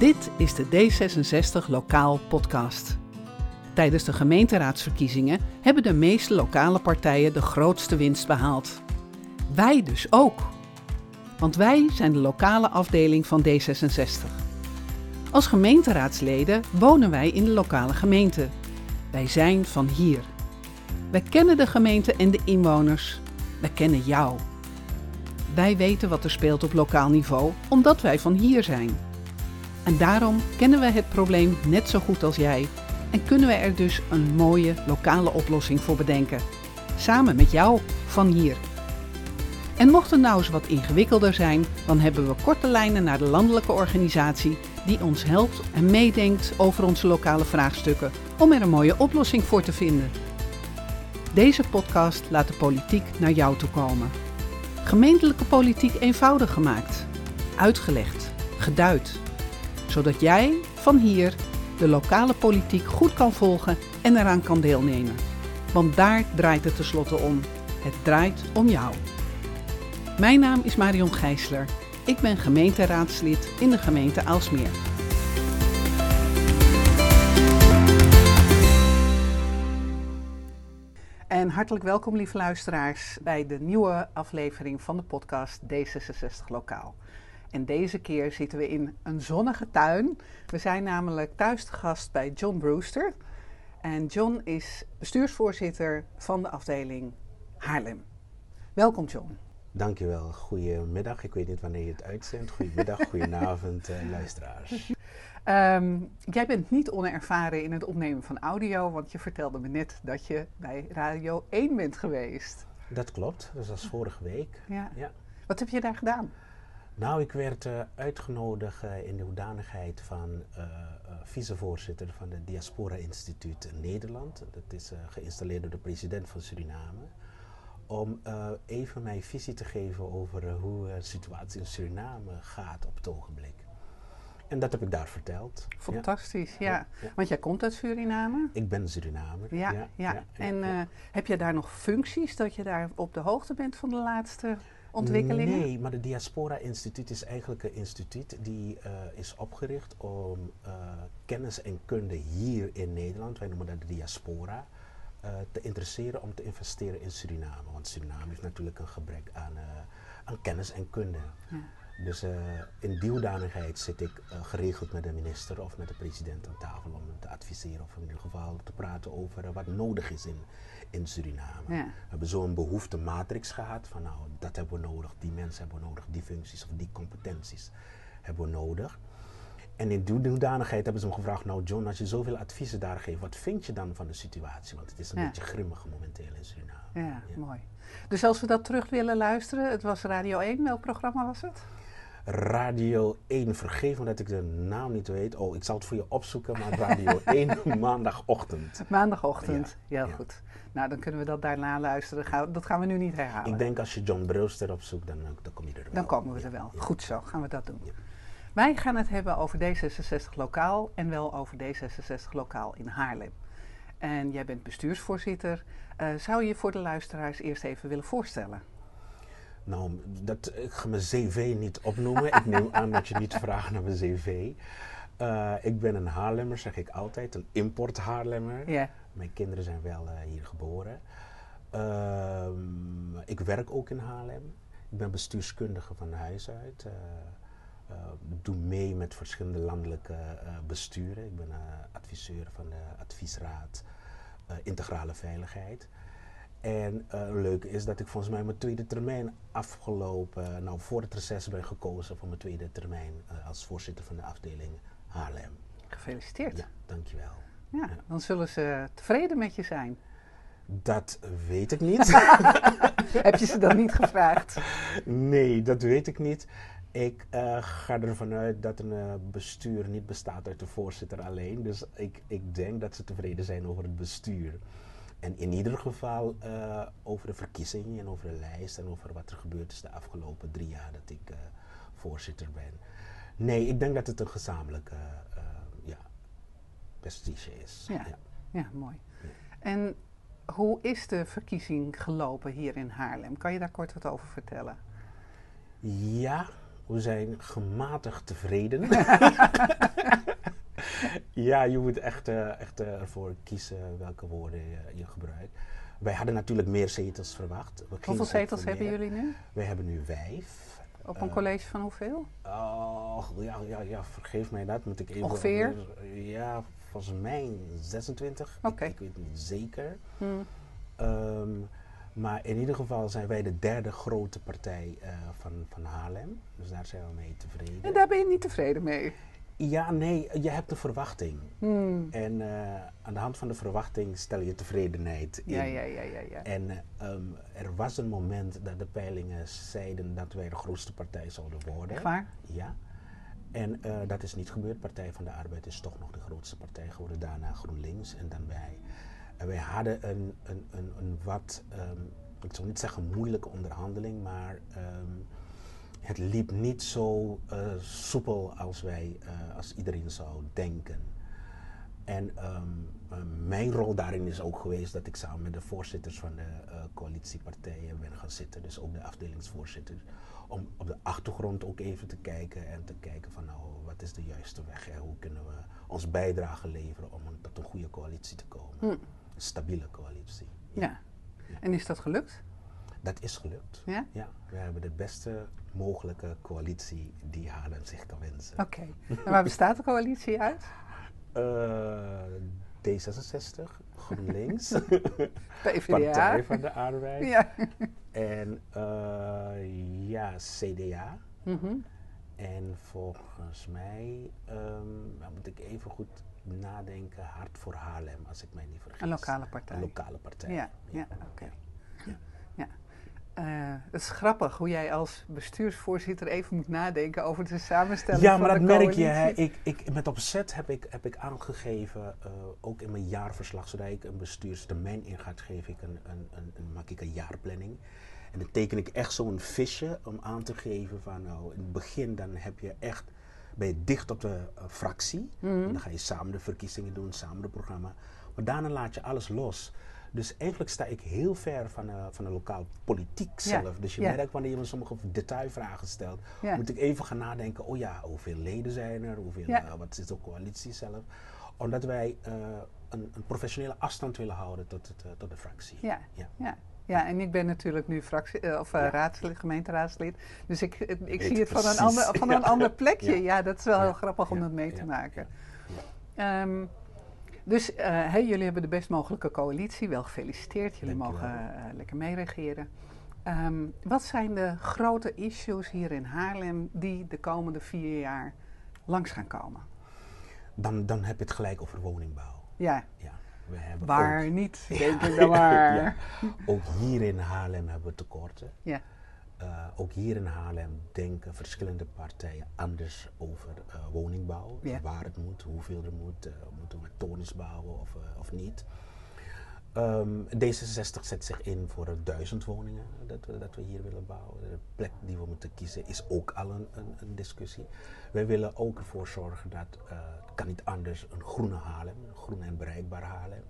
Dit is de D66 Lokaal Podcast. Tijdens de gemeenteraadsverkiezingen hebben de meeste lokale partijen de grootste winst behaald. Wij dus ook. Want wij zijn de lokale afdeling van D66. Als gemeenteraadsleden wonen wij in de lokale gemeente. Wij zijn van hier. Wij kennen de gemeente en de inwoners. Wij kennen jou. Wij weten wat er speelt op lokaal niveau, omdat wij van hier zijn. En daarom kennen we het probleem net zo goed als jij en kunnen we er dus een mooie lokale oplossing voor bedenken. Samen met jou van hier. En mocht het nou eens wat ingewikkelder zijn, dan hebben we korte lijnen naar de landelijke organisatie die ons helpt en meedenkt over onze lokale vraagstukken om er een mooie oplossing voor te vinden. Deze podcast laat de politiek naar jou toe komen. Gemeentelijke politiek eenvoudig gemaakt, uitgelegd, geduid, zodat jij van hier de lokale politiek goed kan volgen en eraan kan deelnemen. Want daar draait het tenslotte om. Het draait om jou. Mijn naam is Marion Gijsler. Ik ben gemeenteraadslid in de gemeente Aalsmeer. En hartelijk welkom, lieve luisteraars, bij de nieuwe aflevering van de podcast D66 Lokaal. En deze keer zitten we in een zonnige tuin. We zijn namelijk thuis te gast bij John Brewster. En John is bestuursvoorzitter van de afdeling Haarlem. Welkom, John. Dankjewel. Goedemiddag. Ik weet niet wanneer je het uitzendt. Goedemiddag, goedenavond, uh, luisteraars. Um, jij bent niet onervaren in het opnemen van audio, want je vertelde me net dat je bij Radio 1 bent geweest. Dat klopt, dat was vorige week. Ja. ja. Wat heb je daar gedaan? Nou, ik werd uh, uitgenodigd uh, in de hoedanigheid van uh, vicevoorzitter van het Diaspora Instituut Nederland. Dat is geïnstalleerd door de president van Suriname. Om even mijn visie te geven over hoe de situatie in Suriname gaat op het ogenblik. En dat heb ik daar verteld. Fantastisch, ja. ja. ja. Want jij komt uit Suriname? Ik ben Surinamer. Ja, ja. ja. En heb je daar nog functies dat je daar op de hoogte bent van de laatste ontwikkelingen? Nee, maar het Diaspora Instituut is eigenlijk een instituut die uh, is opgericht om uh, kennis en kunde hier in Nederland, wij noemen dat de diaspora, uh, te interesseren om te investeren in Suriname. Want Suriname heeft natuurlijk een gebrek aan, aan kennis en kunde. Ja. Dus in die hoedanigheid zit ik geregeld met de minister of met de president aan tafel om te adviseren of in ieder geval te praten over wat nodig is in, in Suriname. Ja. We hebben zo'n behoeftematrix gehad van nou, dat hebben we nodig, die mensen hebben we nodig, die functies of die competenties hebben we nodig. En in die hoedanigheid hebben ze hem gevraagd, nou John, als je zoveel adviezen daar geeft, wat vind je dan van de situatie? Want het is een ja. beetje grimmig momenteel in Suriname. Ja, ja, mooi. Dus als we dat terug willen luisteren, het was Radio 1, welk programma was het? Radio 1, vergeef me dat ik de naam niet weet. Oh, ik zal het voor je opzoeken, maar Radio 1 maandagochtend. Maandagochtend, ja, heel goed. Nou, dan kunnen we dat daarna luisteren. Dat gaan we nu niet herhalen. Ik denk als je John Brewster opzoekt, dan, dan kom je er wel. Dan komen we er wel. Goed zo, gaan we dat doen. Wij gaan het hebben over D66 lokaal en wel over D66 lokaal in Haarlem. En jij bent bestuursvoorzitter. Uh, zou je voor de luisteraars eerst even willen voorstellen? Nou, dat, ik ga mijn cv niet opnoemen. ik neem aan dat je niet vraagt naar mijn cv. Uh, ik ben een Haarlemmer, zeg ik altijd. Een import Haarlemmer. Yeah. Mijn kinderen zijn wel uh, hier geboren. Uh, ik werk ook in Haarlem. Ik ben bestuurskundige van huis uit. ik doe mee met verschillende landelijke besturen. Ik ben adviseur van de adviesraad Integrale Veiligheid. En uh, leuk is dat ik volgens mij mijn tweede termijn afgelopen, nou voor het reces ben gekozen voor mijn tweede termijn uh, als voorzitter van de afdeling Haarlem. Gefeliciteerd. Ja, dankjewel. Ja, dan zullen ze tevreden met je zijn. Dat weet ik niet. Heb je ze dan niet gevraagd? Nee, dat weet ik niet. Ik uh, ga ervan uit dat een uh, bestuur niet bestaat uit de voorzitter alleen. Dus ik, ik denk dat ze tevreden zijn over het bestuur. En in ieder geval uh, over de verkiezingen en over de lijst en over wat er gebeurd is de afgelopen drie jaar dat ik voorzitter ben. Nee, ik denk dat het een gezamenlijke ja, prestige is. Ja, ja. ja mooi. Ja. En hoe is de verkiezing gelopen hier in Haarlem? Kan je daar kort wat over vertellen? Ja, We zijn gematigd tevreden. ja, je moet echt, uh, echt uh, ervoor kiezen welke woorden je, je, gebruikt. Wij hadden natuurlijk meer zetels verwacht. We hoeveel zetels hebben jullie nu? Wij hebben nu vijf. Op een uh, college van hoeveel? Oh, ja, ja, ja, vergeef mij dat. Moet ik even... Ongeveer? Ja, volgens mij 26. Oké. Okay. Ik, ik, weet het niet zeker. Hmm. Um, maar in ieder geval zijn wij de derde grote partij uh, van, van Haarlem. Dus daar zijn we mee tevreden. En daar ben je niet tevreden mee? Ja, nee, je hebt een verwachting. Hmm. En uh, aan de hand van de verwachting stel je tevredenheid in. Ja, ja, ja, ja. ja. En um, er was een moment dat de peilingen zeiden dat wij de grootste partij zouden worden. Echt waar? Ja. En uh, dat is niet gebeurd. Partij van de Arbeid is toch nog de grootste partij geworden. Daarna GroenLinks en dan wij. En wij hadden een, een, een, een wat, um, ik zal niet zeggen moeilijke onderhandeling, maar um, het liep niet zo uh, soepel als wij, uh, als iedereen zou denken. En um, uh, mijn rol daarin is ook geweest dat ik samen met de voorzitters van de coalitiepartijen ben gaan zitten, dus ook de afdelingsvoorzitters, om op de achtergrond ook even te kijken en te kijken van nou, wat is de juiste weg en hoe kunnen we ons bijdrage leveren om tot een goede coalitie te komen. Hm. Een stabiele coalitie. Ja. ja. En is dat gelukt? Dat is gelukt. Ja? Ja, we hebben de beste mogelijke coalitie die Haarlem zich kan wensen. Oké. Okay. En waar bestaat de coalitie uit? Uh, D66, GroenLinks, PvdA. Partij van de Arbeid ja. en uh, ja, CDA. Mm -hmm. En volgens mij, um, nou moet ik even goed nadenken, Hart voor Haarlem, als ik mij niet vergis. Een lokale partij. Een lokale partij. Ja, ja, ja oké. Okay. Uh, het is grappig hoe jij als bestuursvoorzitter even moet nadenken over de samenstelling ja, van maar de dat merk je. Hè. Ik, ik, met opzet heb ik, heb ik aangegeven, uh, ook in mijn jaarverslag, zodra ik een bestuurstermijn in ga, geef ik een, een, een, een, maak ik een jaarplanning. En dan teken ik echt zo'n visje om aan te geven van, nou, in het begin dan heb je echt, ben je dicht op de uh, fractie. Mm -hmm. En dan ga je samen de verkiezingen doen, samen het programma. Maar daarna laat je alles los. Dus eigenlijk sta ik heel ver van, uh, van de lokaal politiek zelf. Ja. Dus je ja. merkt wanneer je me sommige detailvragen stelt, ja. moet ik even gaan nadenken, oh ja, hoeveel leden zijn er, hoeveel, uh, wat is de coalitie zelf. Omdat wij uh, een, een, professionele afstand willen houden tot, het, tot de fractie. Ja. Ja. ja. En ik ben natuurlijk nu fractie, of ja. raadslid, gemeenteraadslid. Dus ik, ik, ik zie het van een ander, van een ander plekje. Ja. dat is wel heel grappig om dat mee te maken. Um, dus uh, hey, jullie hebben de best mogelijke coalitie. Wel gefeliciteerd. Jullie Dank mogen je uh, lekker meeregeren. Um, wat zijn de grote issues hier in Haarlem die de komende vier jaar langs gaan komen? Dan, dan heb je het gelijk over woningbouw. Ja. ja we hebben Waar ook, niet, denk ik dan maar. ja. Ook hier in Haarlem hebben we tekorten. Ja. Uh, ook hier in Haarlem denken verschillende partijen anders over uh, woningbouw. Ja. Waar het moet, hoeveel er moet, uh, moeten we torens bouwen of, of niet. Um, D66 zet zich in voor duizend woningen dat we, dat we hier willen bouwen. De plek die we moeten kiezen is ook al een, een, een discussie. Wij willen ook ervoor zorgen dat, het kan niet anders, een groene Haarlem, een groen en bereikbaar Haarlem.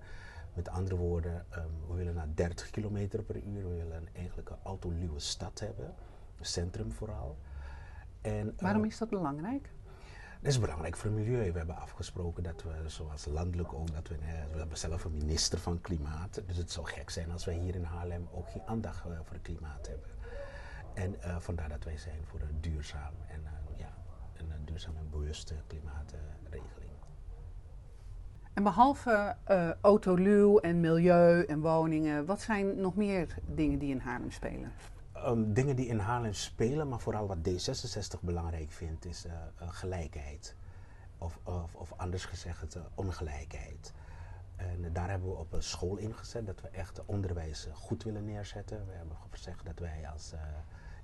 Met andere woorden, um, we willen naar 30 km per uur. We willen eigenlijk een autoluwe stad hebben. Een centrum vooral. En, Waarom uh, is dat belangrijk? Dat is belangrijk voor het milieu. We hebben afgesproken dat we, zoals landelijk ook, dat we, we hebben zelf een minister van Klimaat. Dus het zou gek zijn als wij hier in Haarlem ook geen aandacht uh, voor het klimaat hebben. En uh, vandaar dat wij zijn voor een duurzaam en ja, een duurzaam en bewuste klimaatregeling. Behalve uh, autoluw en milieu en woningen, wat zijn nog meer dingen die in Haarlem spelen? Um, dingen die in Haarlem spelen, maar vooral wat D66 belangrijk vindt, is uh, uh, gelijkheid. Of, of, of, anders gezegd, ongelijkheid. En daar hebben we op een school ingezet dat we echt onderwijs goed willen neerzetten. We hebben gezegd dat wij als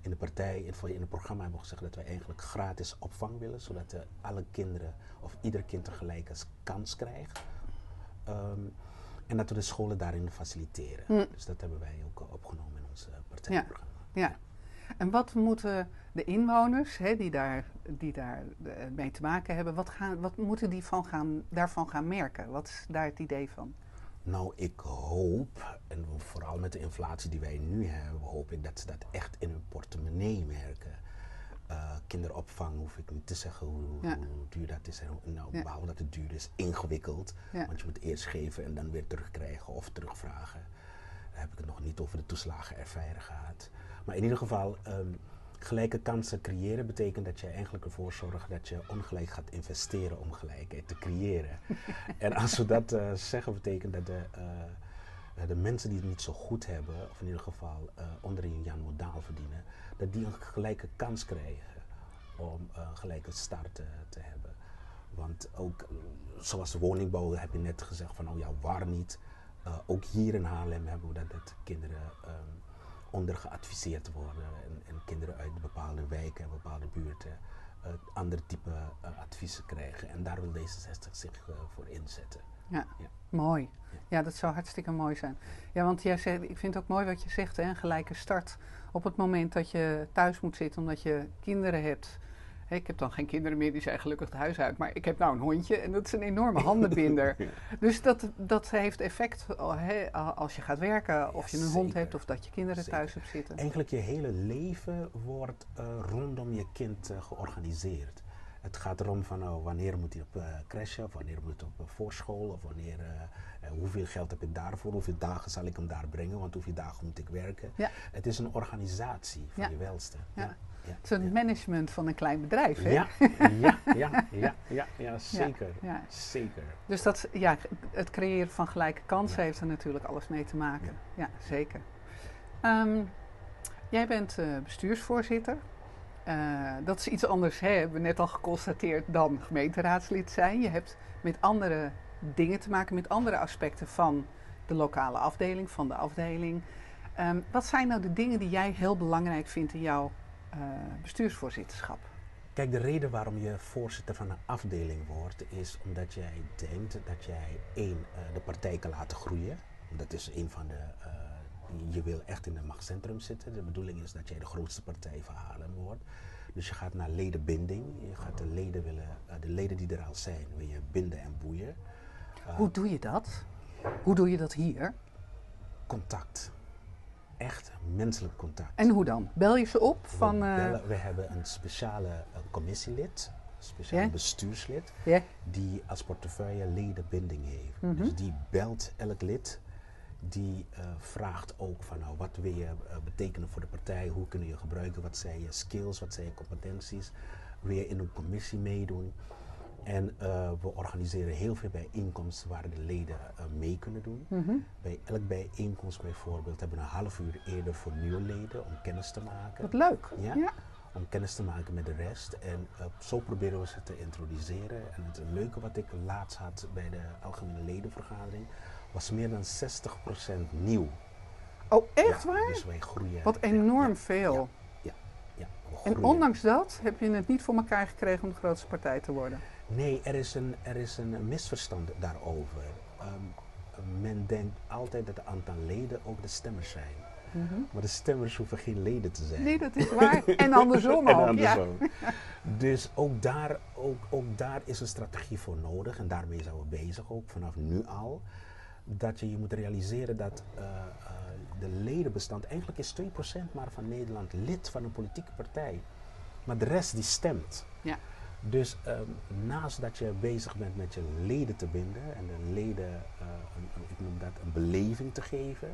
in de partij, in, in het programma hebben we gezegd dat wij eigenlijk gratis opvang willen, zodat uh, alle kinderen of ieder kind een gelijke kans krijgt. Um, en dat we de scholen daarin faciliteren. Mm. Dus dat hebben wij ook uh, opgenomen in ons uh, partijprogramma. Ja. ja. En wat moeten de inwoners hè, die daar, die daar mee te maken hebben, wat, gaan, wat moeten die van gaan, daarvan gaan merken? Wat is daar het idee van? Nou, ik hoop, en vooral met de inflatie die wij nu hebben, hoop ik dat ze dat echt in hun portemonnee merken. Uh, kinderopvang hoef ik niet te zeggen hoe, hoe duur dat is. En, nou, Behalve dat het duur is, ingewikkeld. Want je moet eerst geven en dan weer terugkrijgen of terugvragen. Daar heb ik het nog niet over de toeslagen ervaren gehad. Maar in ieder geval, ehm, gelijke kansen creëren betekent dat je eigenlijk ervoor zorgt dat je ongelijk gaat investeren om gelijkheid te creëren. en als we dat uh, zeggen, betekent dat de, uh, de mensen die het niet zo goed hebben, of in ieder geval uh, onder een Jan Modaal verdienen, dat die een gelijke kans krijgen om een gelijke start te hebben. Want ook zoals de woningbouw heb je net gezegd van oh ja, waar niet. ook hier in Haarlem hebben we dat, dat kinderen um, onder geadviseerd worden en, en, kinderen uit bepaalde wijken en bepaalde buurten uh, andere type uh, adviezen krijgen. En daar wil D66 zich uh, voor inzetten. Ja, ja. mooi. Ja. ja. dat zou hartstikke mooi zijn. Ja, want jij zegt, ik vind het ook mooi wat je zegt, hè, een gelijke start. Op het moment dat je thuis moet zitten omdat je kinderen hebt ik heb dan geen kinderen meer, die zijn gelukkig het huis uit. Maar ik heb nou een hondje en dat is een enorme handenbinder. Dus dat, dat heeft effect als je gaat werken, of je een hond hebt, of dat je kinderen thuis hebt zitten. Eigenlijk je hele leven wordt uh, rondom je kind uh, georganiseerd. Het gaat erom van oh, wanneer moet hij op uh, crashen, of wanneer moet hij op voorschool, of wanneer, hoeveel geld heb ik daarvoor, hoeveel dagen zal ik hem daar brengen, want hoeveel dagen moet ik werken. Ja. Het is een organisatie van je welste. Ja het management van een klein bedrijf, hè? Ja, ja, ja, ja, ja, zeker. Zeker. Dus dat, ja, het creëren van gelijke kansen heeft er natuurlijk alles mee te maken. Ja, zeker. Um, jij bent uh, bestuursvoorzitter. Uh, dat is iets anders, hè, hebben we net al geconstateerd, dan gemeenteraadslid zijn. Je hebt met andere dingen te maken, met andere aspecten van de lokale afdeling, van de afdeling. Um, wat zijn nou de dingen die jij heel belangrijk vindt in jouw uh, bestuursvoorzitterschap? Kijk, de reden waarom je voorzitter van een afdeling wordt, is omdat jij denkt dat jij één, uh, de partij kan laten groeien. Dat is een van de. Uh, je wil echt in een machtscentrum zitten. De bedoeling is dat jij de grootste partij van Haarlem wordt. Dus je gaat naar ledenbinding. Je gaat de leden willen, de leden die er al zijn, wil je binden en boeien. Hoe doe je dat? Hoe doe je dat hier? Contact echt menselijk contact. En hoe dan? Bel je ze op? Van, we, uh... we hebben een speciale uh, commissielid, een speciaal bestuurslid, die als portefeuille ledenbinding heeft. Mm -hmm. Dus die belt elk lid. Die uh, vraagt ook van nou, wat wil je betekenen voor de partij, hoe kunnen je gebruiken, wat zijn je skills, wat zijn je competenties, wil je in een commissie meedoen. En uh, we organiseren heel veel bijeenkomsten waar de leden uh, mee kunnen doen. Mm -hmm. Bij elk bijeenkomst bijvoorbeeld hebben we een half uur eerder voor nieuwe leden om kennis te maken. Wat leuk. Ja. ja. Om kennis te maken met de rest. En uh, zo proberen we ze te introduceren. En het leuke wat ik laatst had bij de algemene ledenvergadering was meer dan 60% nieuw. Oh, echt waar? Dus wij groeien. Wat enorm ja, veel. Ja, ja, en ondanks dat heb je het niet voor elkaar gekregen om de grootste partij te worden. Nee, er is een, er is een misverstand daarover. Um, men denkt altijd dat het aantal leden ook de stemmers zijn. Mm -hmm. Maar de stemmers hoeven geen leden te zijn. Nee, dat is waar. en andersom ook. en andersom. Ja. Dus ook daar, ook, ook daar is een strategie voor nodig. En daarmee zijn we bezig ook vanaf nu al. Dat je, je moet realiseren dat uh, uh, de ledenbestand... Eigenlijk is 2% maar van Nederland lid van een politieke partij. Maar de rest die stemt. Ja. Dus um, naast dat je bezig bent met je leden te binden en de leden, uh, een, ik noem dat, een beleving te geven,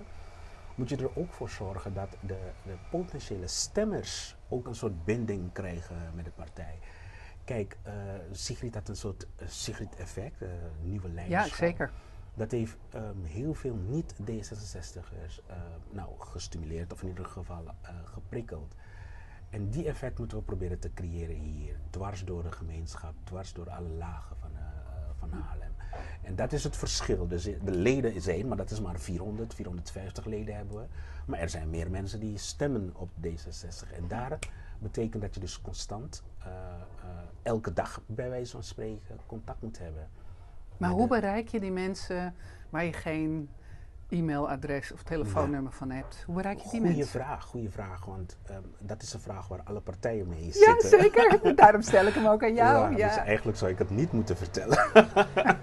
moet je er ook voor zorgen dat de, de potentiële stemmers ook een soort binding krijgen met de partij. Kijk, uh, Sigrid had een soort uh, Sigrid-effect, uh, nieuwe leiderschap. Ja, zeker. Dat heeft um, heel veel niet-D66ers nou, gestimuleerd, of in ieder geval geprikkeld. En die effect moeten we proberen te creëren hier. Dwars door de gemeenschap, dwars door alle lagen van, uh, van Haarlem. En dat is het verschil. Dus de leden zijn, maar dat is maar 400, 450 leden hebben we. Maar er zijn meer mensen die stemmen op D66. En daar betekent dat je dus constant, uh, uh, elke dag bij wijze van spreken, contact moet hebben. Maar hoe bereik je die mensen waar je geen e-mailadres of telefoonnummer van hebt. Hoe bereik je die goeie mensen? vraag, goede vraag. Want um, dat is een vraag waar alle partijen mee ja, zitten. Ja, zeker. Daarom stel ik hem ook aan jou. Ja, ja. Dus eigenlijk zou ik het niet moeten vertellen.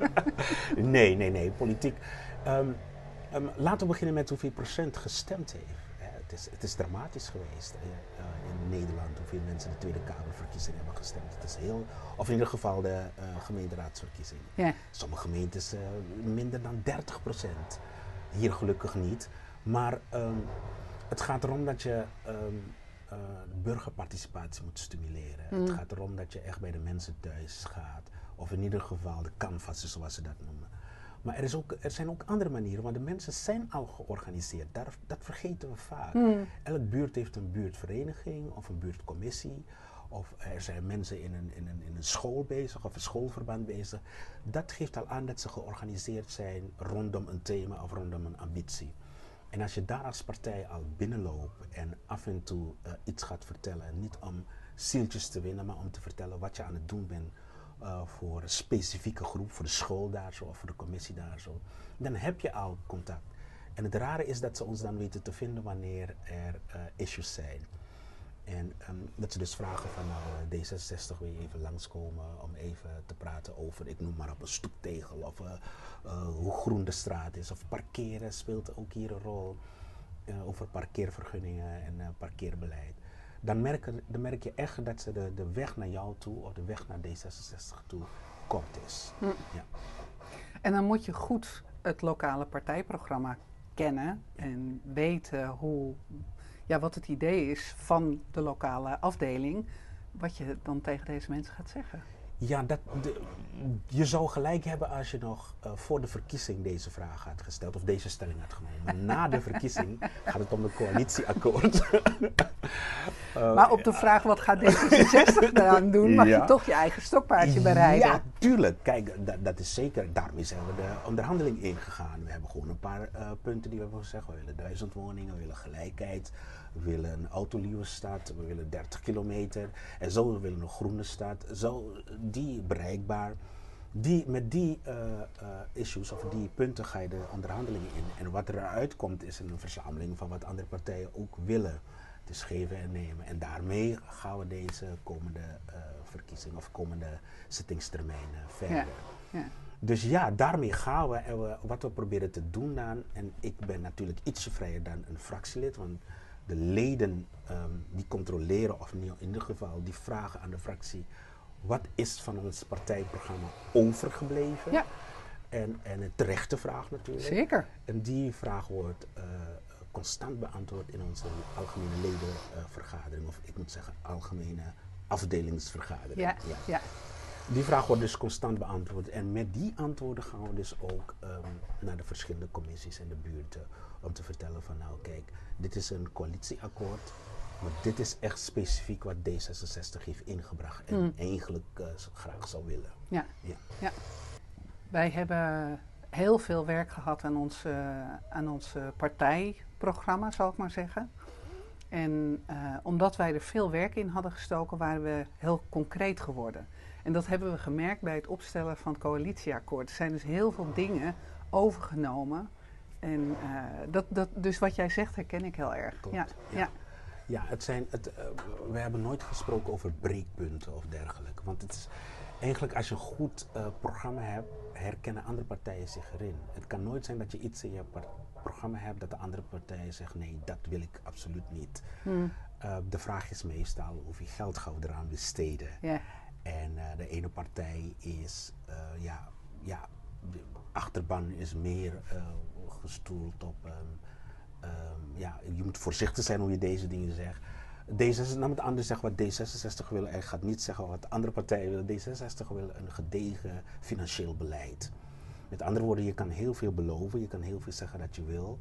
nee, nee, nee. Politiek. Um, um, laten we beginnen met hoeveel procent gestemd heeft. het, is, het is dramatisch geweest in Nederland hoeveel mensen de Tweede Kamerverkiezingen hebben gestemd. Het is heel, of in ieder geval de gemeenteraadsverkiezingen. Ja. Sommige gemeentes minder dan 30 procent. Hier gelukkig niet. Maar ehm, het gaat erom dat je ehm, burgerparticipatie moet stimuleren. Het mm. gaat erom dat je echt bij de mensen thuis gaat. Of in ieder geval de canvassen zoals ze dat noemen. Maar er, is ook, er zijn ook andere manieren, want de mensen zijn al georganiseerd. Daar, dat vergeten we vaak. Mm. Elk buurt heeft een buurtvereniging of een buurtcommissie. Of er zijn mensen in een, in, een, in een school bezig of een schoolverband bezig. Dat geeft al aan dat ze georganiseerd zijn rondom een thema of rondom een ambitie. En als je daar als partij al binnenloopt en af en toe uh, iets gaat vertellen, niet om zieltjes te winnen, maar om te vertellen wat je aan het doen bent uh, voor een specifieke groep, voor de school daar zo of voor de commissie daar zo, dan heb je al contact. En het rare is dat ze ons dan weten te vinden wanneer er uh, issues zijn. En um, dat ze dus vragen van nou uh, D66 wil je even langskomen om even te praten over, ik noem maar op een stoeptegel of hoe groen de straat is. Of parkeren speelt ook hier een rol over parkeervergunningen en parkeerbeleid dan merk, dan merk je echt dat ze de, de weg naar jou toe of de weg naar D66 toe kort is. Hm. Ja. En dan moet je goed het lokale partijprogramma kennen en weten hoe, ja, wat het idee is van de lokale afdeling, wat je dan tegen deze mensen gaat zeggen. Ja, dat, de, je zou gelijk hebben als je nog uh, voor de verkiezing deze vraag had gesteld of deze stelling had genomen. Maar na de verkiezing gaat het om de coalitieakkoord. uh, maar op de vraag wat gaat D66 eraan doen, mag je toch je eigen stokpaardje bereiden. Ja, tuurlijk. Kijk, dat is zeker. Daarmee zijn we de onderhandeling ingegaan. We hebben gewoon een paar uh, punten die we hebben gezegd. We willen duizend woningen, we willen gelijkheid. We willen een autolieve stad, we willen 30 kilometer. En zo, we willen een groene stad. Zo, die bereikbaar. Die, met die uh, uh, issues of die punten ga je de onderhandelingen in. En wat eruit komt is een verzameling van wat andere partijen ook willen. Het is geven en nemen. En daarmee gaan we deze komende uh, verkiezing of komende zittingstermijnen verder. Ja, ja. Dus ja, daarmee gaan we. En we, wat we proberen te doen dan. En ik ben natuurlijk ietsje vrijer dan een fractielid. Want de leden um, die controleren, of in ieder geval die vragen aan de fractie, wat is van ons partijprogramma overgebleven? Ja. En, en een terechte vraag natuurlijk. Zeker. En die vraag wordt uh, constant beantwoord in onze algemene ledenvergadering, of ik moet zeggen algemene afdelingsvergadering. Ja, ja. ja. Die vraag wordt dus constant beantwoord. En met die antwoorden gaan we dus ook um, naar de verschillende commissies en de buurten om te vertellen van nou kijk, dit is een coalitieakkoord. Maar dit is echt specifiek wat D66 heeft ingebracht en mm. eigenlijk uh, graag zou willen. Ja. ja. Ja. Wij hebben heel veel werk gehad aan ons, uh, aan ons partijprogramma, zal ik maar zeggen. En uh, omdat wij er veel werk in hadden gestoken, waren we heel concreet geworden. En dat hebben we gemerkt bij het opstellen van het coalitieakkoord. Er zijn dus heel veel dingen overgenomen en dat, dat, dus wat jij zegt herken ik heel erg. ja, ja. Ja. het zijn, het, uh, we hebben nooit gesproken over breekpunten of dergelijke. Want het is eigenlijk als je een goed uh, programma hebt, herkennen andere partijen zich erin. Het kan nooit zijn dat je iets in je programma hebt dat de andere partijen zeggen nee, dat wil ik absoluut niet. Hmm. de vraag is meestal hoeveel geld gaan we eraan besteden. Yeah. En de ene partij is, ja, ja, de achterban is meer gestoeld op. Um, um, ja, je moet voorzichtig zijn hoe je deze dingen zegt. D66, nou met anders zeggen wat D66 willen. Hij gaat niet zeggen wat andere partijen willen. D66 wil een gedegen financieel beleid. Met andere woorden, je kan heel veel beloven, je kan heel veel zeggen dat je wil,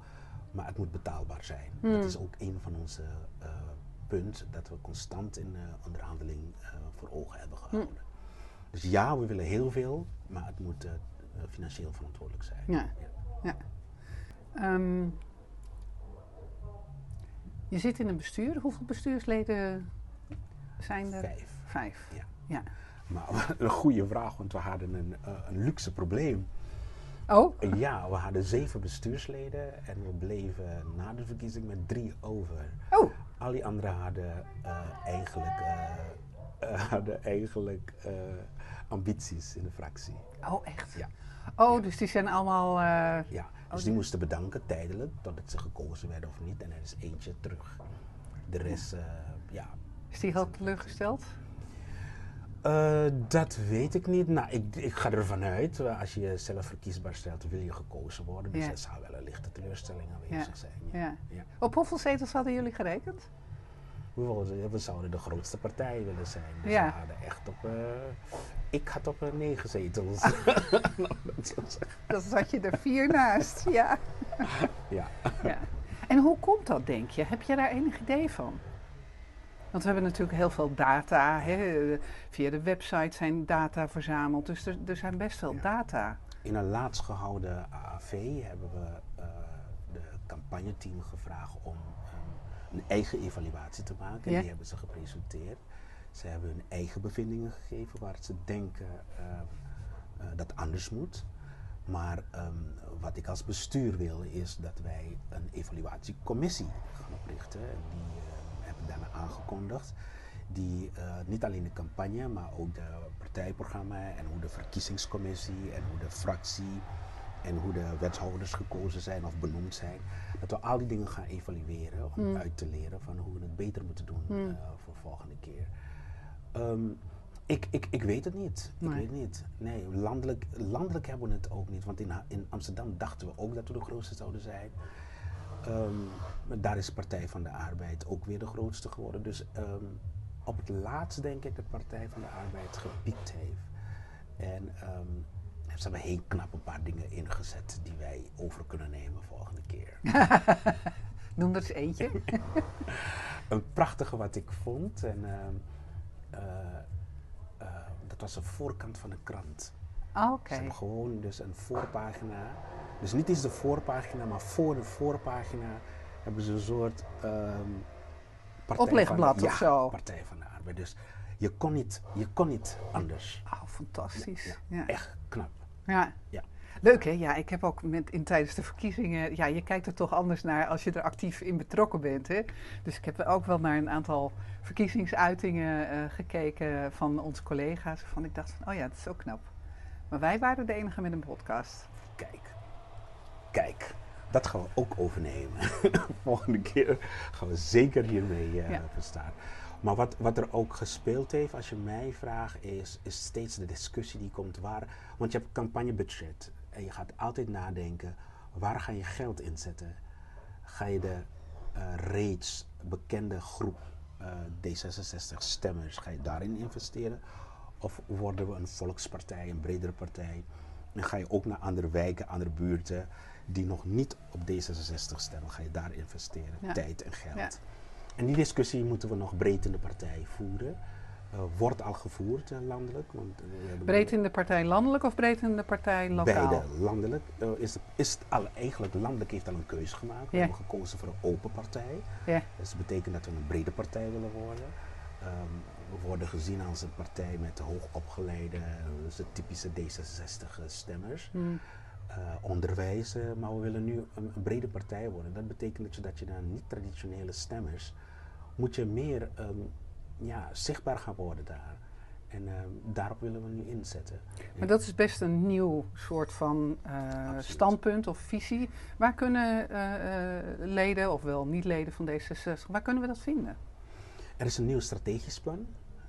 maar het moet betaalbaar zijn. Dat hmm. is ook een van onze uh, punten dat we constant in de onderhandeling uh, voor ogen hebben gehouden. Hmm. Dus ja, we willen heel veel, maar het moet financieel verantwoordelijk zijn. Ja. ja. ja. Um, je zit in een bestuur. Hoeveel bestuursleden zijn er? Vijf. Vijf. Ja. ja. Maar een goede vraag, want we hadden een, uh, een luxe probleem. Oh? Ja, we hadden zeven bestuursleden en we bleven na de verkiezing met drie over. Oh. Al die anderen hadden uh, eigenlijk uh, hadden eigenlijk ambities in de fractie. Oh, echt? Ja. Oh, dus die zijn allemaal... Ja, Oh, dus die moesten bedanken tijdelijk, totdat ze gekozen werden of niet. En er is eentje terug. De rest, ja. Is die heel teleurgesteld? Uh, dat weet ik niet. Nou, ik, ik ga ervan uit, als je jezelf verkiesbaar stelt, wil je gekozen worden. Dus Ja. er zou wel een lichte teleurstelling aanwezig zijn. Ja. Ja. Op hoeveel zetels hadden jullie gerekend? We, wilden- we zouden de grootste partij willen zijn. Dus Ja. we hadden echt op. eh, ik had op eh, negen zetels. Nou, dat. Dan zat je er vier naast, ja. ja. ja. En hoe komt dat, denk je? Heb je daar enig idee van? Want we hebben natuurlijk heel veel data. Hè? Via de website zijn data verzameld. Dus er, er zijn best veel Ja. data. In een laatst gehouden AAV hebben we eh de campagneteam gevraagd om een eigen evaluatie te maken. Ja. Die hebben ze gepresenteerd. Ze hebben hun eigen bevindingen gegeven waar ze denken ehm, eh, dat anders moet. Maar ehm, wat ik als bestuur wil is dat wij een evaluatiecommissie gaan oprichten. En die eh, hebben daarna aangekondigd. Die eh, niet alleen de campagne, maar ook de partijprogramma en hoe de verkiezingscommissie en hoe de fractie en hoe de wethouders gekozen zijn of benoemd zijn. Dat we al die dingen gaan evalueren om Hmm. uit te leren van hoe we het beter moeten doen Hmm. voor de volgende keer. Ehm, ik, ik, ik weet het niet. Ik weet het niet. Nee, landelijk, landelijk hebben we het ook niet. Want in, in Amsterdam dachten we ook dat we de grootste zouden zijn. Ehm, maar daar is Partij van de Arbeid ook weer de grootste geworden. Dus ehm, op het laatst denk ik dat Partij van de Arbeid gepiekt heeft. En ze hebben heel knap een paar dingen ingezet die wij over kunnen nemen volgende keer. Noem er eens eentje. een prachtige wat ik vond. En eh, eh, dat was een voorkant van een krant. Ah, Oké. Ze hebben gewoon dus een voorpagina. Dus niet eens de voorpagina, maar voor de voorpagina hebben ze een soort ehm partij Oplegblad van, of ja, zo. Partij van de Arbeid. Dus je kon niet, je kon niet anders. Oh, fantastisch. Ja, Ja. Echt knap. Ja. Ja. Leuk hè? Ja, ik heb ook met, in, tijdens de verkiezingen, ja, je kijkt er toch anders naar als je er actief in betrokken bent. Hè? Dus ik heb ook wel naar een aantal verkiezingsuitingen eh, gekeken van onze collega's. Van ik dacht van, oh ja, dat is ook knap. Maar wij waren de enige met een podcast. Kijk, kijk, dat gaan we ook overnemen. Volgende keer gaan we zeker hiermee eh Ja. verstaan. Maar wat, wat er ook gespeeld heeft, als je mij vraagt, is, is steeds de discussie die komt waar. Want je hebt campagnebudget en je gaat altijd nadenken, waar ga je geld inzetten? Ga je de eh, reeds bekende groep eh, D66 stemmers, ga je daarin investeren? Of worden we een volkspartij, een bredere partij? En ga je ook naar andere wijken, andere buurten die nog niet op D66 stemmen, ga je daar investeren, Ja. tijd en geld. Ja. En die discussie moeten we nog breed in de partij voeren. Eh, wordt al gevoerd eh, landelijk. Want, eh, Breed in de partij landelijk of breed in de partij lokaal? Beide landelijk. Is, is het al, eigenlijk landelijk heeft al een keuze gemaakt. We hebben gekozen voor een open partij. Ja. Dus dat betekent dat we een brede partij willen worden. Ehm, we worden gezien als een partij met hoogopgeleide, dus de typische D66-stemmers. Hmm. eh, onderwijs, maar we willen nu een, een brede partij worden. Dat betekent dat je, dat je naar niet-traditionele stemmers moet je meer ehm, ja, zichtbaar gaan worden daar. En ehm, daarop willen we nu inzetten. Maar dat is best een nieuw soort van eh, standpunt of visie. Waar kunnen eh, eh, leden, ofwel niet-leden van D66, waar kunnen we dat vinden? Er is een nieuw strategisch plan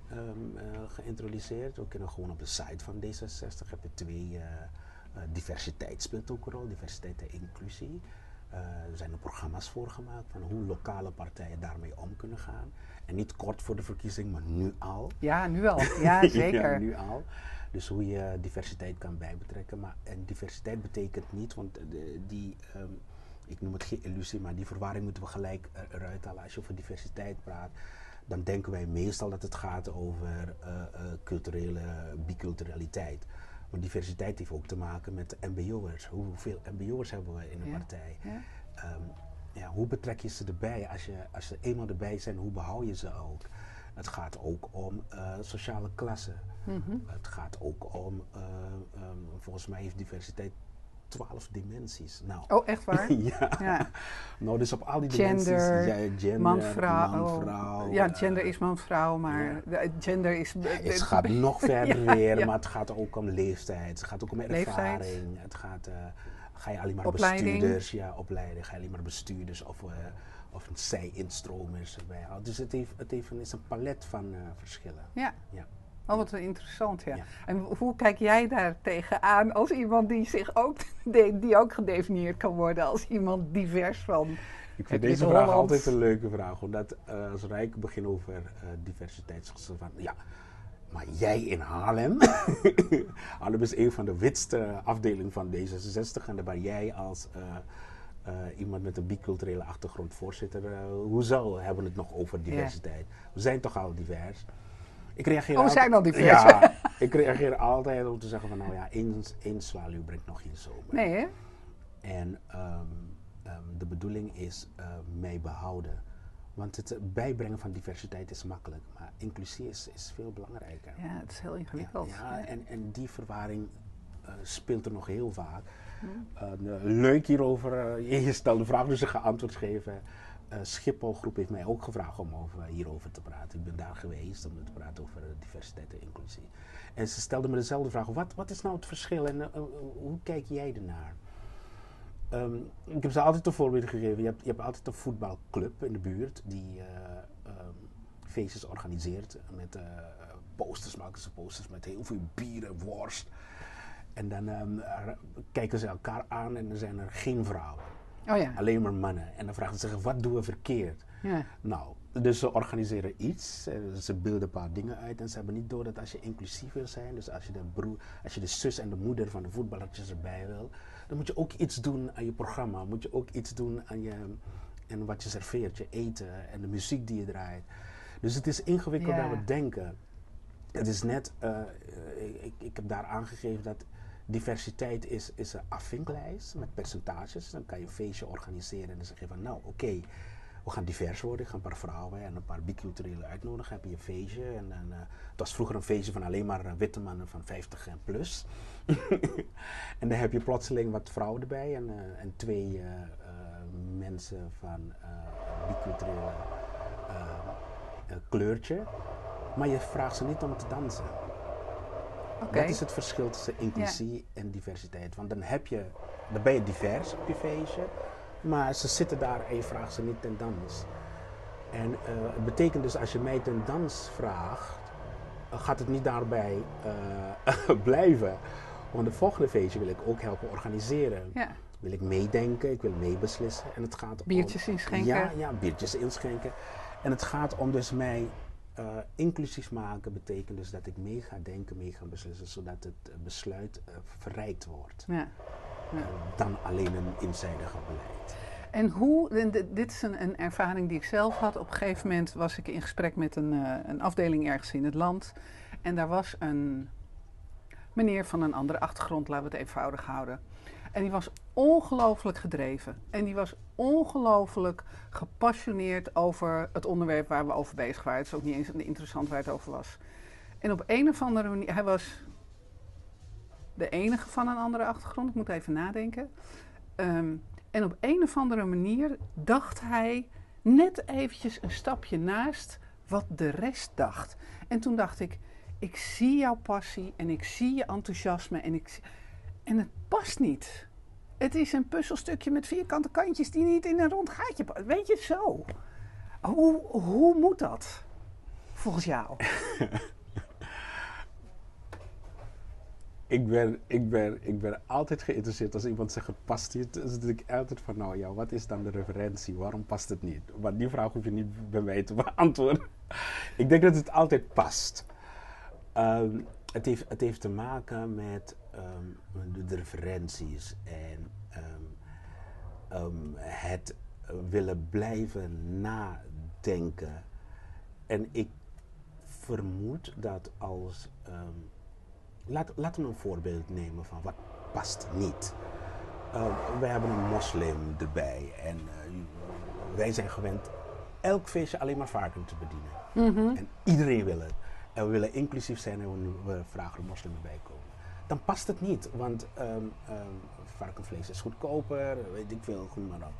ehm, eh, geïntroduceerd. We kunnen gewoon op de site van D66 heb je twee. eh, eh, diversiteit speelt ook rol, diversiteit en inclusie. Eh, er zijn er programma's voor gemaakt van hoe lokale partijen daarmee om kunnen gaan. En niet kort voor de verkiezing, maar nu al. Ja, nu al. Ja, zeker. ja, nu al. Dus hoe je diversiteit kan bijbetrekken. Maar en diversiteit betekent niet, want de, die, ehm, ik noem het geen illusie, maar die verwarring moeten we gelijk er- eruit halen. Als je over diversiteit praat, dan denken wij meestal dat het gaat over eh, eh, culturele biculturaliteit. Maar diversiteit heeft ook te maken met de MBO'ers. Hoeveel MBO'ers hebben we in een Ja. partij? Ja. Ehm, ja, hoe betrek je ze erbij? Als, je, als ze eenmaal erbij zijn, hoe behoud je ze ook? Het gaat ook om eh, sociale klassen. Mhm. Het gaat ook om, eh, ehm, volgens mij heeft diversiteit twaalf dimensies. Nou, Oh, echt waar? ja. ja. Nou, dus op al die Gender, dimensies. Ja, gender, Man-vrouw. man, vrouw, ja, eh, gender is man-vrouw, maar ja. de- gender is... Het gaat nog verder weer, maar het gaat ook om leeftijd. Het gaat ook om Leeftijd. ervaring. Het gaat, eh, ga je alleen maar Opleiding. bestuurders, ja, opleiden. Ga je alleen maar bestuurders of, eh of een zij-instromers erbij. Dus het, heeft, het heeft een, is een palet van verschillen. Ja. Ja. Oh, wat interessant, ja. Ja. En hoe kijk jij daar tegenaan als iemand die zich ook, die ook gedefinieerd kan worden als iemand divers van... Ik vind deze vraag altijd een leuke vraag. Omdat eh, als Rijk begint over diversiteit, ze van ja, maar jij in Haarlem. Haarlem is een van de witste afdelingen van D66. En daar ben jij als eh, iemand met een biculturele achtergrond voorzitter. hoezo hebben we het nog over diversiteit? We zijn toch al divers? Ik reageer Oh, we zijn al divers. Ja, ik reageer altijd om te zeggen van nou ja, één, één zwaluw brengt nog geen zomer. Nee, hè? En ehm, ehm, de bedoeling is eh, mij behouden. Want het bijbrengen van diversiteit is makkelijk, maar inclusie is, is veel belangrijker. Ja, het is heel Ja, ingewikkeld. ja, en, en die verwaring eh, speelt er nog heel vaak. Hmm. Eh, leuk hierover, je stelt de vraag, dus ik ga antwoord geven. Eh Schiphol Groep heeft mij ook gevraagd om over, hierover te praten. Ik ben daar geweest om te praten over eh, diversiteit en inclusie. En ze stelden me dezelfde vraag: wat, wat is nou het verschil en eh, eh, hoe kijk jij ernaar? Ehm, ik heb ze altijd een voorbeeld gegeven. Je hebt, je hebt altijd een voetbalclub in de buurt die eh, ehm, feestjes organiseert. Met eh, posters, maken ze posters met heel veel bier en worst. En dan ehm, kijken ze elkaar aan en er zijn er geen vrouwen. Oh ja. Alleen maar mannen. En dan vragen ze zich, wat doen we verkeerd? ja. Nou, dus ze organiseren iets, ze beelden een paar dingen uit en ze hebben niet door dat als je inclusief wil zijn, dus als je de, broer, als je de zus en de moeder van de voetballertjes erbij wil, dan moet je ook iets doen aan je programma, moet je ook iets doen aan je, en wat je serveert, je eten en de muziek die je draait. Dus het is ingewikkelder Ja. dan we denken. Het is net, eh, eh, ik, ik heb daar aangegeven dat diversiteit is, is een afvinklijst met percentages. Dan kan je een feestje organiseren en dan zeg je van nou oké, we gaan divers worden. Ik ga een paar vrouwen en een paar biculturele uitnodigen. Heb je een feestje. En, en, eh, het was vroeger een feestje van alleen maar eh, witte mannen van 50 en plus. en dan heb je plotseling wat vrouwen erbij en, eh, en twee mensen van biculturele kleurtje. Maar je vraagt ze niet om te dansen. Oké. Dat is het verschil tussen inclusie en diversiteit. Want dan heb je, dan ben je divers op je feestje, maar ze zitten daar en je vraagt ze niet ten dans. En eh, het betekent dus als je mij ten dans vraagt, eh, gaat het niet daarbij eh, blijven. Want de volgende feestje wil ik ook helpen organiseren. Ja. Wil ik meedenken, ik wil meebeslissen. En het gaat om- Biertjes inschenken. Ja, ja, biertjes inschenken. En het gaat om dus mij eh, inclusief maken, betekent dus dat ik mee ga denken, mee ga beslissen, zodat het eh, besluit eh, verrijkt wordt. Ja. Eh, dan alleen een eenzijdige beleid. En hoe, en dit- is een, een ervaring die ik zelf had. Op een gegeven moment was ik in gesprek met een, een afdeling ergens in het land. En daar was een meneer van een andere achtergrond, laten we het eenvoudig houden. En die was ongelooflijk gedreven. En die was ongelooflijk gepassioneerd over het onderwerp waar we over bezig waren. Het is ook niet eens interessant waar het over was. En op een of andere manier, hij was de enige van een andere achtergrond, ik moet even nadenken. Ehm, en op een of andere manier dacht hij net eventjes een stapje naast wat de rest dacht. En toen dacht ik, ik zie jouw passie en ik zie je enthousiasme en, ik, en het past niet. Het is een puzzelstukje met vierkante kantjes die niet in een rond gaatje passen. Weet je, zo. Hoe, hoe moet dat? Volgens jou. Ik ben, ik, ben, ik ben altijd geïnteresseerd als iemand zegt past niet. Dan ik altijd van nou ja, wat is dan de referentie? Waarom past het niet? Want die vraag hoef je niet bij mij te beantwoorden. ik denk dat het altijd past. Ehm, het, heeft, het heeft te maken met ehm, de, de referenties en ehm, ehm, het willen blijven nadenken. En ik vermoed dat als. laat, laten we een voorbeeld nemen van wat past niet. Uh, wij hebben een moslim erbij en eh, wij zijn gewend elk feestje alleen maar varken te bedienen. En iedereen wil het. En we willen inclusief zijn en we, we vragen een moslim erbij komen. Dan past het niet. Want ehm, ehm, varkenvlees is goedkoper, weet ik veel, goed maar op.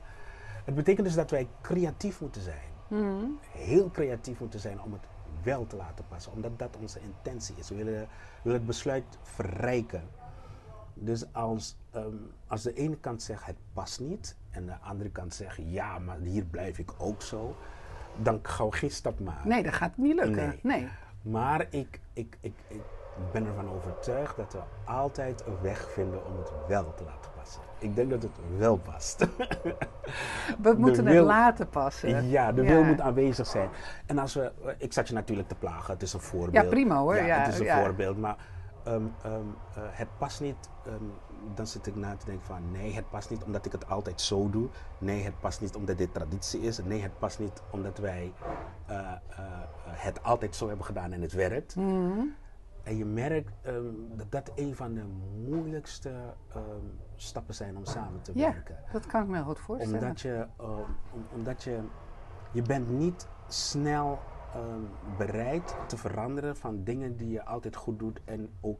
Het betekent dus dat wij creatief moeten zijn. Mhm. Heel creatief moeten zijn om het wel te laten passen. Omdat dat onze intentie is. We willen, we willen het besluit verrijken. Dus als, ehm, als de ene kant zegt het past niet en de andere kant zegt ja, maar hier blijf ik ook zo, dan gaan we geen stap maken. Nee, dat gaat niet lukken. Nee. Nee. Maar ik, ik, ik, ik ben ervan overtuigd dat we altijd een weg vinden om het wel te laten passen. Ik denk dat het wel past. We moeten het laten passen. ja, de Ja. wil moet aanwezig zijn. En als we, ik zat je natuurlijk te plagen, het is een voorbeeld. Ja, prima hoor, ja, het is een ja. voorbeeld, maar ehm, ehm, eh, het past niet. ehm, dan zit ik na te denken van nee, het past niet omdat ik het altijd zo doe. Nee, het past niet omdat dit traditie is. Nee, het past niet omdat wij eh, eh, het altijd zo hebben gedaan en het werkt. Mhm. En je merkt ehm, dat dat een van de moeilijkste ehm, stappen zijn om samen te Ja, werken dat kan ik me heel goed voorstellen. omdat je, ehm, om- omdat je, je bent niet snel bereid te veranderen van dingen die je altijd goed doet en ook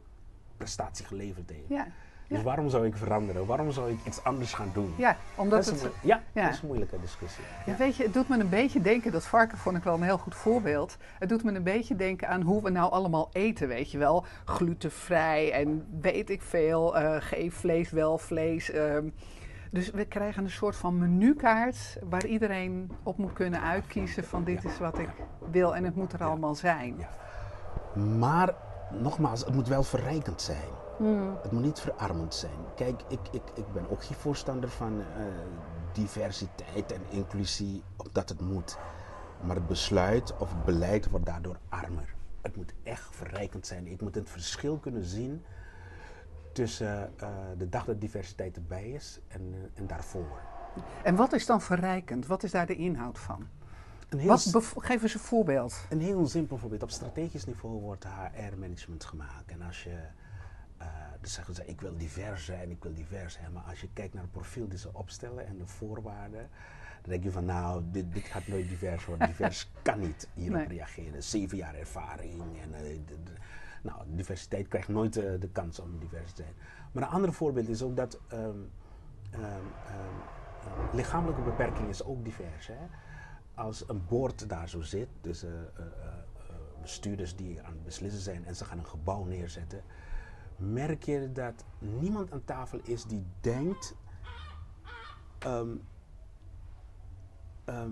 prestatie geleverd heeft. Ja, Dus waarom zou ik veranderen? Waarom zou ik iets anders gaan doen? ja omdat dat is het... ja, ja. dat is een moeilijke discussie. Ja, weet je, het doet me een beetje denken, dat varken vond ik wel een heel goed voorbeeld. Het doet me een beetje denken aan hoe we nou allemaal eten, weet je wel. Glutenvrij en weet ik veel, eh geen vlees, wel vlees. ehm. dus we krijgen een soort van menukaart waar iedereen op moet kunnen uitkiezen van dit is wat ik wil en het moet er allemaal zijn. Maar nogmaals, het moet wel verrijkend zijn. Hmm. Het moet niet verarmend zijn. Kijk, ik, ik, ik ben ook geen voorstander van eh, diversiteit en inclusie, omdat het moet. Maar het besluit of het beleid wordt daardoor armer. Het moet echt verrijkend zijn. Ik moet het verschil kunnen zien tussen eh, de dag dat diversiteit erbij is en, eh, en daarvoor. En wat is dan verrijkend? Wat is daar de inhoud van? Een heel, Wat geef eens een voorbeeld. een heel simpel voorbeeld. Op strategisch niveau wordt HR-management gemaakt. En als je, eh dus zeggen ze, ik wil divers zijn, ik wil divers zijn. Maar als je kijkt naar het profiel die ze opstellen en de voorwaarden, dan denk je van, nou, dit, dit gaat nooit divers worden. Divers kan niet hierop Nee. reageren. Zeven jaar ervaring. En, eh, nou, diversiteit krijgt nooit eh, de kans om divers te zijn. Maar een ander voorbeeld is ook dat eh, lichamelijke beperking is ook divers. Hè? Als een boord daar zo zit, dus bestuurders die aan het beslissen zijn en ze gaan een gebouw neerzetten, merk je dat niemand aan tafel is die denkt. ehm, ehm,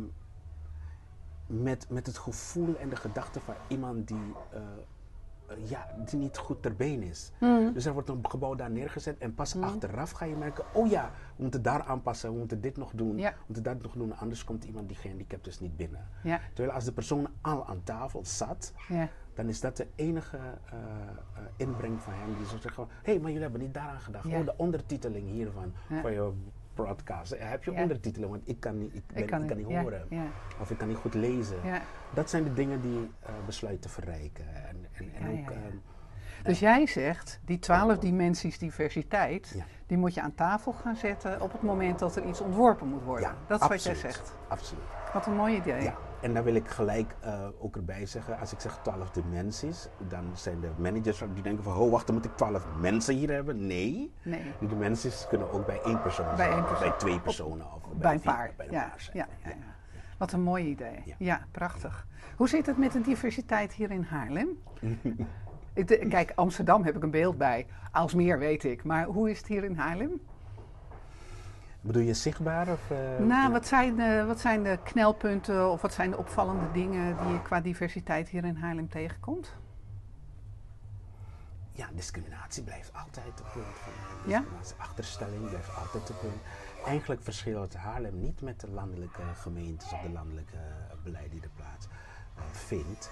met, met het gevoel en de gedachte van iemand die, eh, eh, ja, die niet goed ter been is. Hmm. Dus er wordt een gebouw daar neergezet en pas achteraf ga je merken, oh ja, we moeten daar aanpassen, we moeten dit nog doen, Ja. we moeten dat nog doen, anders komt iemand die gehandicapt is niet binnen. Ja, Terwijl als de persoon al aan tafel zat, ja. Dan is dat de enige eh, eh, inbreng van hem die zou zeggen, hé, hey, maar jullie hebben niet daaraan gedacht. Ja. Oh, de ondertiteling hiervan, van je broadcast. Eh, Heb je ondertiteling, want ik kan niet, ik ben, ik kan, niet horen. Of ik kan niet goed lezen. Dat zijn de dingen die besluiten verrijken. En, en, ook, ehm, Dus jij zegt, die twaalf dimensies diversiteit, Ja. die moet je aan tafel gaan zetten op het moment dat er iets ontworpen moet worden. ja, dat is wat jij zegt. Absoluut. Wat een mooi idee. Ja, en daar wil ik gelijk eh, ook erbij zeggen, als ik zeg 12 dimensies, dan zijn de managers die denken van, oh wacht, dan moet ik 12 mensen hier hebben. Nee, Nee, die dimensies kunnen ook bij één persoon Bij zijn, één persoon. bij twee personen of bij een vier- paar. bij een Ja, paar zijn. ja, ja, ja. Wat een mooi idee. Ja. Prachtig. Hoe zit het met de diversiteit hier in Haarlem? Kijk, Amsterdam heb ik een beeld bij. Aalsmeer weet ik. Maar hoe is het hier in Haarlem? Bedoel je zichtbaar? Of, eh, Nou, wat zijn, de, wat zijn de knelpunten of wat zijn de opvallende dingen die je qua diversiteit hier in Haarlem tegenkomt? Ja, discriminatie blijft altijd een punt. Van, Ja? Achterstelling blijft altijd een punt. Eigenlijk verschilt Haarlem niet met de landelijke gemeentes of de landelijke beleid die er plaats eh, vindt.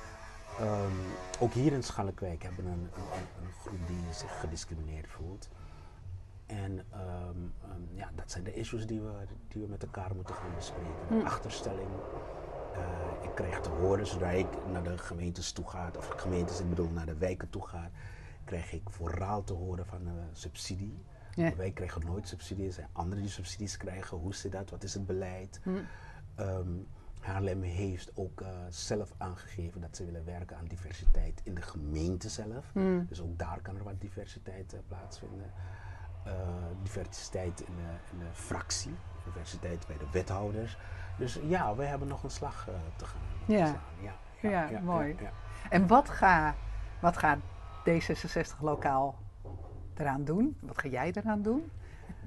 Ehm, ook hier in Schalkwijk hebben we een, een, een groep die zich gediscrimineerd voelt. En ehm, ehm, ja, dat zijn de issues die we, die we met elkaar moeten gaan bespreken. Achterstelling. Eh, ik krijg te horen zodra ik naar de gemeentes toe ga, of gemeentes, ik bedoel naar de wijken toe ga, krijg ik vooral te horen van eh, subsidie. Ja. Wij krijgen nooit subsidies, er zijn anderen die subsidies krijgen. Hoe zit dat? Wat is het beleid? Hm. Ehm, Haarlem heeft ook uh, zelf aangegeven dat ze willen werken aan diversiteit in de gemeente zelf. Hmm. Dus ook daar kan er wat diversiteit plaatsvinden. Uh, diversiteit in de, in de, fractie, diversiteit bij de wethouders. Dus ja, we hebben nog een slag te gaan. Ja. Ja, ja, ja, ja, mooi. ja. En wat, ga, wat gaat D66 lokaal eraan doen? Wat ga jij eraan doen?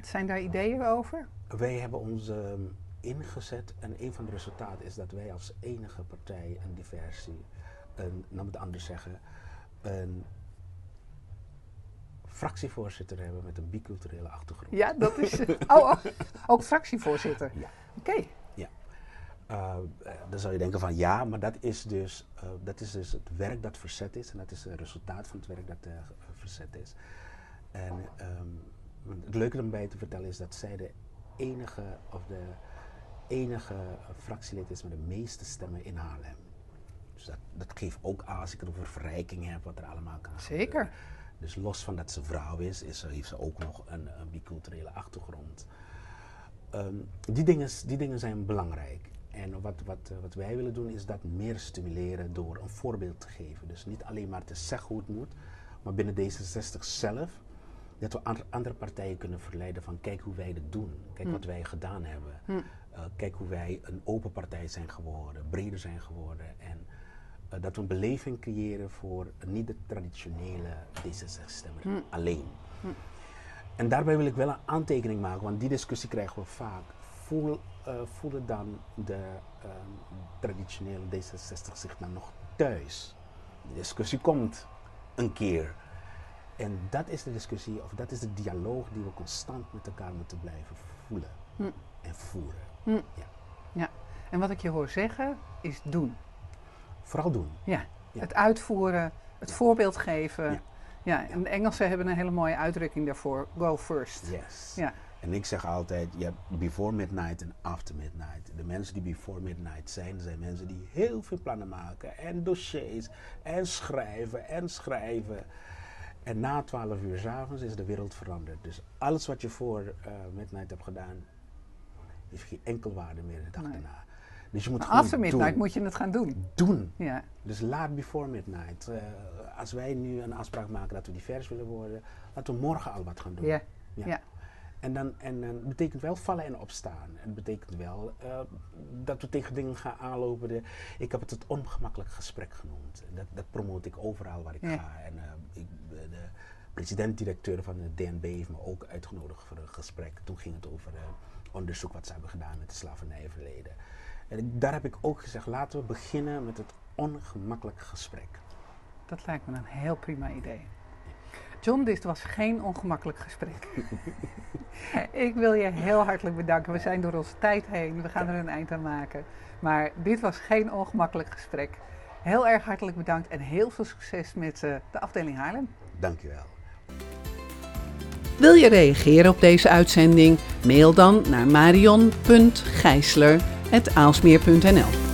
Zijn daar ideeën over? Wij hebben ons um, ingezet en een van de resultaten is dat wij als enige partij een diversie, een, moet ik anders zeggen, een fractievoorzitter hebben met een biculturele achtergrond. Ja, dat is. oh, oh, ook fractievoorzitter. Ja. Oké. Ja. Uh, dan zou je denken van ja, maar dat is, dus, uh, dat is dus het werk dat verzet is en dat is het resultaat van het werk dat uh, verzet is. En um, het leuke erbij te vertellen is dat zij de enige, of de enige fractielid is met de meeste stemmen in Haarlem. Dus dat, dat geeft ook aan als ik het over verrijking heb, wat er allemaal kan Zeker. gebeuren. Dus los van dat ze vrouw is, is heeft ze ook nog een, een biculturele achtergrond. Um, die, dingen, die dingen zijn belangrijk. En wat, wat, wat wij willen doen is dat meer stimuleren door een voorbeeld te geven. Dus niet alleen maar te zeggen hoe het moet, maar binnen D66 zelf dat we andere partijen kunnen verleiden van kijk hoe wij dit doen. Kijk Hm. wat wij gedaan hebben. Hm. Uh, kijk hoe wij een open partij zijn geworden, breder zijn geworden. En uh, dat we een beleving creëren voor niet de traditionele D66-stemmer Hm. alleen. Hm. En daarbij wil ik wel een aantekening maken, want die discussie krijgen we vaak. Voel, uh, voelen dan de um, traditionele D66 zich dan nog thuis? Die discussie komt een keer. En dat is de discussie, of dat is de dialoog die we constant met elkaar moeten blijven voelen Hm. en voeren. Ja. ja. En wat ik je hoor zeggen is doen. Vooral doen. Ja. Ja. Het uitvoeren, het voorbeeld geven. Ja. Ja. en de Engelsen hebben een hele mooie uitdrukking daarvoor. Go first. Yes. Ja. En ik zeg altijd, je hebt before midnight en after midnight. De mensen die before midnight zijn, zijn mensen die heel veel plannen maken. En dossiers, en schrijven, en schrijven. En na 12 uur s'avonds is de wereld veranderd. Dus alles wat je voor uh, midnight hebt gedaan, heeft geen enkel waarde meer de dag Nee. daarna. Dus je moet Maar after midnight doen. moet je het gaan doen. doen. Ja. Dus laat before midnight. Uh, als wij nu een afspraak maken dat we divers willen worden, laten we morgen al wat gaan doen. Ja. Ja. Ja. En dan en, en betekent wel vallen en opstaan. Het betekent wel uh, dat we tegen dingen gaan aanlopen. De, ik heb het het ongemakkelijk gesprek genoemd. Dat, dat promoot ik overal waar ik Ja. ga. En uh, ik, de president-directeur van de DNB heeft me ook uitgenodigd voor een gesprek. Toen ging het over onderzoek wat ze hebben gedaan met het slavernijverleden. En daar heb ik ook gezegd, laten we beginnen met het ongemakkelijk gesprek. Dat lijkt me een heel prima idee. John, dit was geen ongemakkelijk gesprek. ik wil je heel hartelijk bedanken. We zijn door onze tijd heen. We gaan er een eind aan maken. Maar dit was geen ongemakkelijk gesprek. Heel erg hartelijk bedankt en heel veel succes met uh, de afdeling Haarlem. Dankjewel. Wil je reageren op deze uitzending? Mail dan naar marion.gijsler.aalsmeer.nl